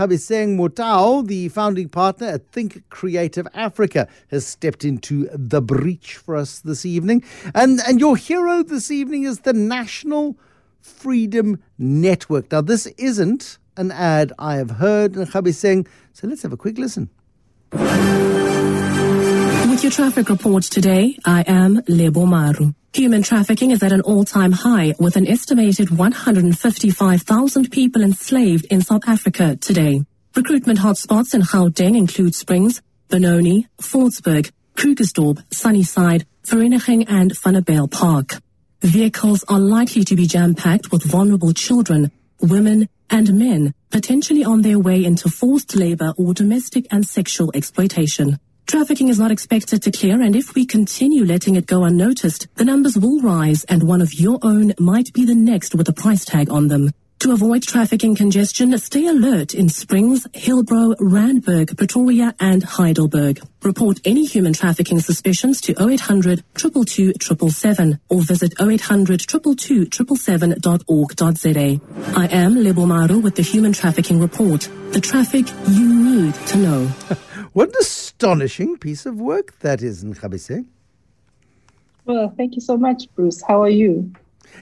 Nkhabiseng Motao, the founding partner at Think Creative Africa, has stepped into the breach for us this evening. And, and your hero this evening is the National Freedom Network. Now, this isn't an ad I have heard, Nkhabiseng, so let's have a quick listen. Traffic report today, I am Lebo Maru. Human trafficking is at an all-time high with an estimated 155,000 people enslaved in South Africa today. Recruitment hotspots in Gauteng include Springs, Benoni, Fordsburg, Krugersdorp, Sunnyside, Vereeniging and Vanderbijl Park. Vehicles are likely to be jam-packed with vulnerable children, women and men potentially on their way into forced labor or domestic and sexual exploitation. Trafficking is not expected to clear, and if we continue letting it go unnoticed, the numbers will rise, and one of your own might be the next with a price tag on them. To avoid trafficking congestion, stay alert in Springs, Hillbrow, Randburg, Pretoria, and Heidelberg. Report any human trafficking suspicions to 0800 222 777 or visit 0800 222 777.org.za. I am Lebo Maru with the Human Trafficking Report. The traffic you need to know. What an astonishing piece of work that is, Nkhabiseng. Well, thank you so much, Bruce. How are you?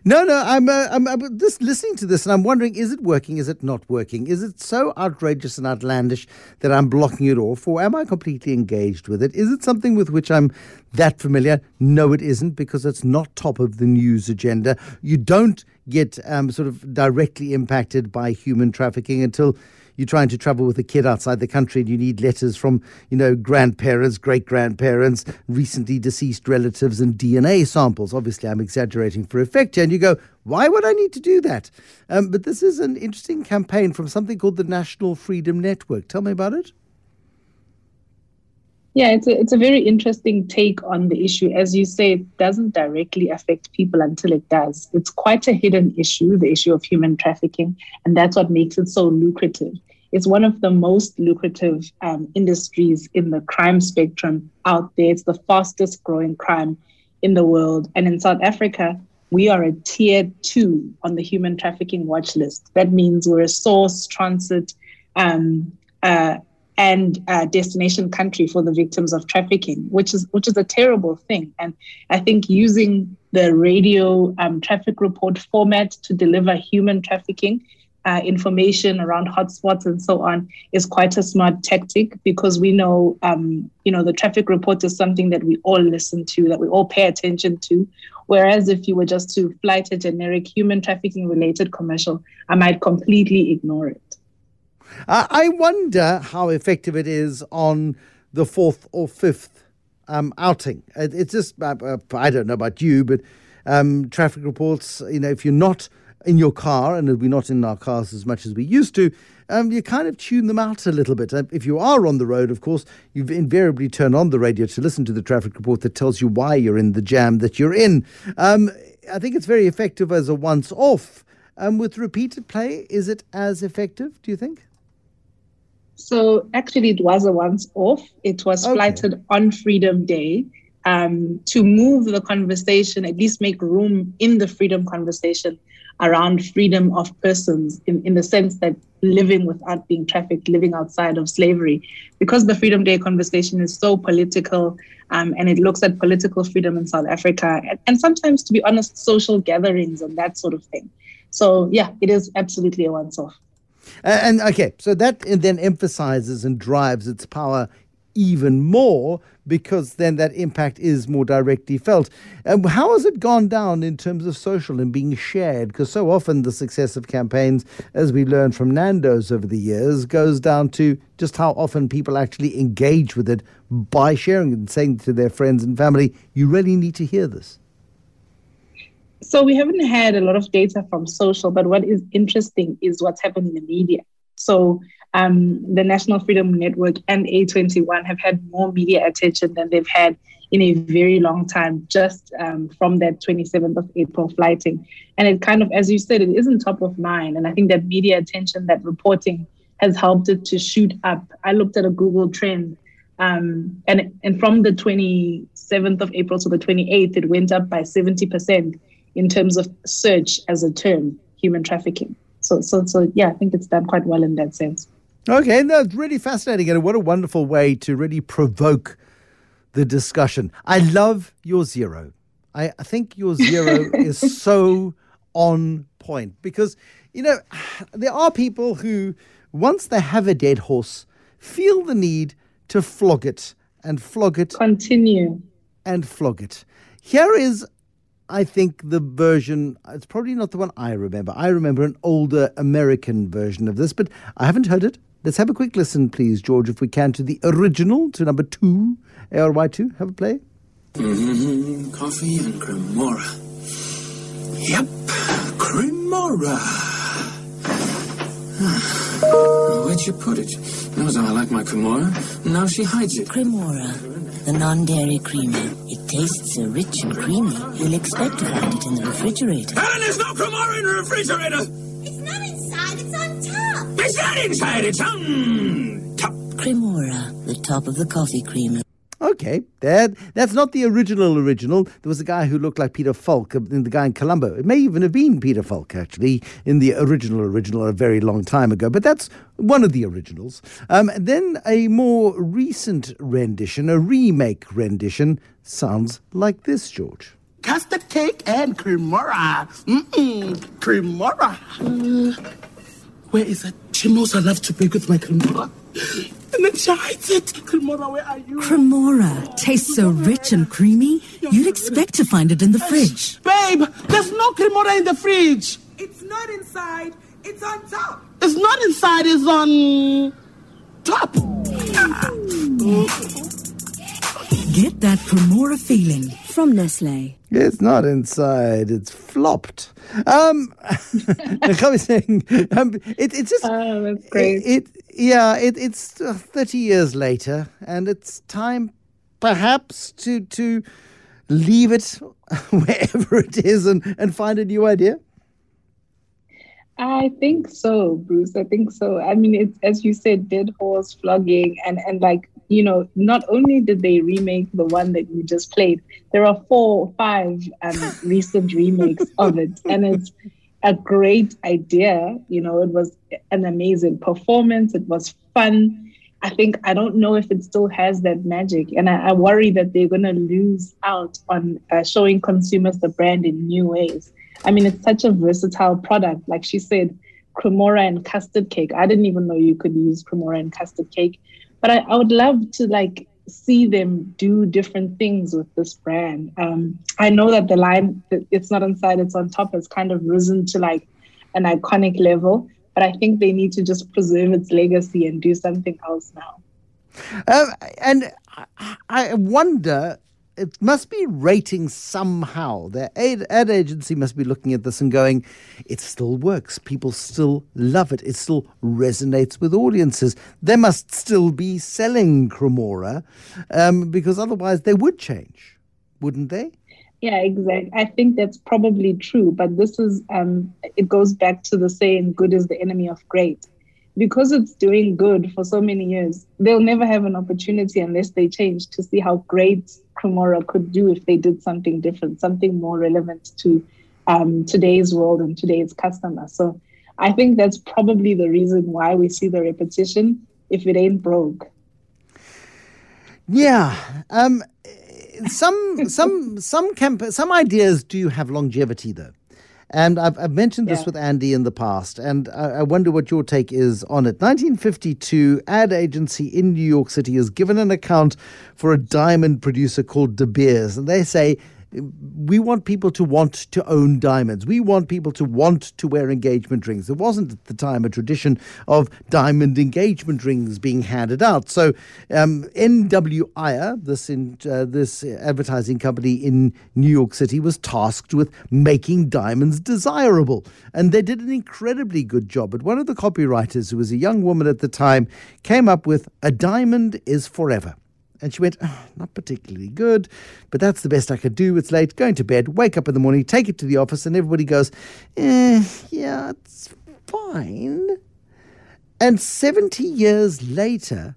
No, no, I'm, uh, I'm, I'm just listening to this and I'm wondering is it working? Is it not working? Is it so outrageous and outlandish that I'm blocking it off, or am I completely engaged with it? Is it something with which I'm that familiar? No, it isn't because it's not top of the news agenda. You don't get um, sort of directly impacted by human trafficking until you're trying to travel with a kid outside the country and you need letters from, you know, grandparents, great grandparents, recently deceased relatives, and DNA samples. Obviously, I'm exaggerating for effect here. And you go, why would I need to do that? Um, but this is an interesting campaign from something called the National Freedom Network. Tell me about it. Yeah, it's a, it's a very interesting take on the issue. As you say, it doesn't directly affect people until it does. It's quite a hidden issue, the issue of human trafficking, and that's what makes it so lucrative. It's one of the most lucrative um, industries in the crime spectrum out there. It's the fastest growing crime in the world. And in South Africa, we are a tier two on the human trafficking watch list. That means we're a source, transit, um, uh, and uh, destination country for the victims of trafficking, which is which is a terrible thing. And I think using the radio um, traffic report format to deliver human trafficking uh, information around hotspots and so on is quite a smart tactic because we know, um, you know, the traffic report is something that we all listen to, that we all pay attention to. Whereas if you were just to flight a generic human trafficking related commercial, I might completely ignore it. I wonder how effective it is on the fourth or fifth um, outing. It's just, uh, uh, I don't know about you, but um, traffic reports, you know, if you're not in your car, and we're not in our cars as much as we used to, um, you kind of tune them out a little bit. If you are on the road, of course, you invariably turn on the radio to listen to the traffic report that tells you why you're in the jam that you're in. Um, I think it's very effective as a once off. Um, with repeated play, is it as effective, do you think? So actually, it was a once off. It was okay. flighted on Freedom Day um, to move the conversation, at least make room in the freedom conversation around freedom of persons in, in the sense that living without being trafficked, living outside of slavery. Because the Freedom Day conversation is so political um, and it looks at political freedom in South Africa and, and sometimes, to be honest, social gatherings and that sort of thing. So, yeah, it is absolutely a once off. Uh, and okay, so that then emphasizes and drives its power even more because then that impact is more directly felt. Um, how has it gone down in terms of social and being shared? Because so often the success of campaigns, as we learned from Nando's over the years, goes down to just how often people actually engage with it by sharing and saying to their friends and family, you really need to hear this. So we haven't had a lot of data from social, but what is interesting is what's happened in the media. So um, the National Freedom Network and A21 have had more media attention than they've had in a very long time, just um, from that 27th of April flighting. And it kind of, as you said, it isn't top of mind. And I think that media attention, that reporting has helped it to shoot up. I looked at a Google trend. Um, and, and from the 27th of April to the 28th, it went up by 70% in terms of search as a term, human trafficking. So, so, so yeah, I think it's done quite well in that sense. Okay, that's really fascinating, and what a wonderful way to really provoke the discussion. I love your zero. I, I think your zero is so on point because, you know, there are people who, once they have a dead horse, feel the need to flog it and flog it. Continue. And flog it. Here is I think the version, it's probably not the one I remember. I remember an older American version of this, but I haven't heard it. Let's have a quick listen, please, George, if we can, to the original, to number two, ARY2. Have a play. Mm-hmm. Coffee and Cremora. Yep, Cremora. Where'd you put it? Knows how I like my Cremora. Now she hides it. Cremora, the non-dairy creamer. It tastes so rich and creamy, you'll expect to find it in the refrigerator. And there's no Cremora in the refrigerator! It's not inside, it's on top! that inside, it's on top! Cremora, the top of the coffee creamer. Okay, that that's not the original original. There was a guy who looked like Peter Falk, uh, the guy in Columbo. It may even have been Peter Falk, actually, in the original original a very long time ago. But that's one of the originals. Um, then a more recent rendition, a remake rendition, sounds like this, George. Custard cake and cremora. Mmm, cremora. Uh, where is it? She knows I love to bake with my cremora. And then she hides it. Cremora, where are you? Cremora tastes so rich and creamy, you'd expect to find it in the fridge. Babe, there's no cremora in the fridge. It's not inside, it's on top. It's not inside, it's on top. Get that Cremora feeling from Nestle. It's not inside, it's flopped. Um, I'm saying, um, it, it's just. Oh, that's great. It, it yeah, it, it's uh, 30 years later, and it's time perhaps to to leave it wherever it is and, and find a new idea? I think so, Bruce. I think so. I mean, it's as you said, dead horse flogging, and and like you know, not only did they remake the one that you just played, there are four or five um, recent remakes of it, and it's a great idea. You know, it was an amazing performance. It was fun. I think I don't know if it still has that magic, and I, I worry that they're going to lose out on uh, showing consumers the brand in new ways. I mean, it's such a versatile product. Like she said, cremora and custard cake. I didn't even know you could use cremora and custard cake, but I, I would love to like see them do different things with this brand. Um, I know that the line "It's not inside, it's on top" has kind of risen to like an iconic level, but I think they need to just preserve its legacy and do something else now. Uh, and I wonder it must be rating somehow. The ad, ad, agency must be looking at this and going, it still works. People still love it. It still resonates with audiences. They must still be selling Cremora um, because otherwise they would change, wouldn't they? Yeah, exactly. I think that's probably true. But this is, um, it goes back to the saying, good is the enemy of great because it's doing good for so many years, they'll never have an opportunity unless they change to see how great Cremora could do if they did something different, something more relevant to um, today's world and today's customer. So I think that's probably the reason why we see the repetition if it ain't broke. Yeah. Um, some some some camp- some ideas do have longevity though. And I've, I've mentioned this yeah. with Andy in the past, and I, I, wonder what your take is on it. 1952, ad agency in New York City has given an account for a diamond producer called De Beers, and they say we want people to want to own diamonds. We want people to want to wear engagement rings. There wasn't at the time a tradition of diamond engagement rings being handed out. So um, NW this in, uh, this advertising company in New York City, was tasked with making diamonds desirable, and they did an incredibly good job. But one of the copywriters, who was a young woman at the time, came up with "A diamond is forever." And she went, oh, not particularly good, but that's the best I could do. It's late, going to bed, wake up in the morning, take it to the office, and everybody goes, eh, yeah, it's fine. And 70 years later,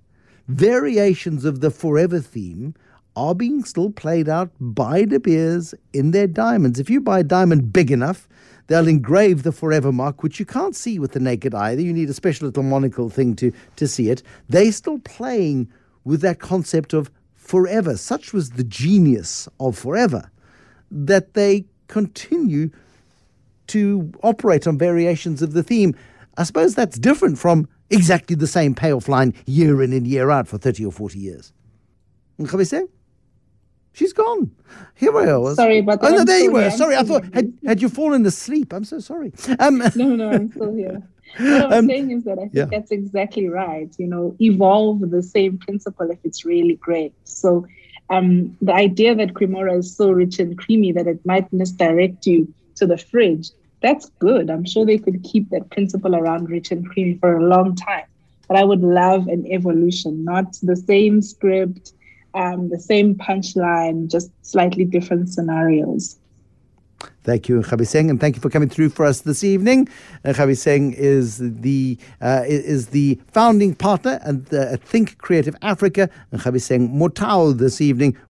variations of the forever theme are being still played out by De Beers in their diamonds. If you buy a diamond big enough, they'll engrave the forever mark, which you can't see with the naked eye. You need a special little monocle thing to, to see it. They're still playing with that concept of forever. Such was the genius of forever that they continue to operate on variations of the theme. I suppose that's different from exactly the same payoff line year in and year out for 30 or 40 years. Nkhabise? She's gone. Here I was. Sorry but Oh, no, I'm there you were. here. Sorry, I thought, had, had you fallen asleep? I'm so sorry. Um, no, no, I'm still here. What I'm Um, saying is that I think yeah. that's exactly right. You know, evolve the same principle if it's really great. So, um, the idea that Cremora is so rich and creamy that it might misdirect you to the fridge, that's good. I'm sure they could keep that principle around rich and creamy for a long time. But I would love an evolution, not the same script, um, the same punchline, just slightly different scenarios. Thank you, Nkhabiseng, and thank you for coming through for us this evening. Uh, Singh is the uh, is the founding partner and uh, Think Creative Africa, and Nkhabiseng Motao this evening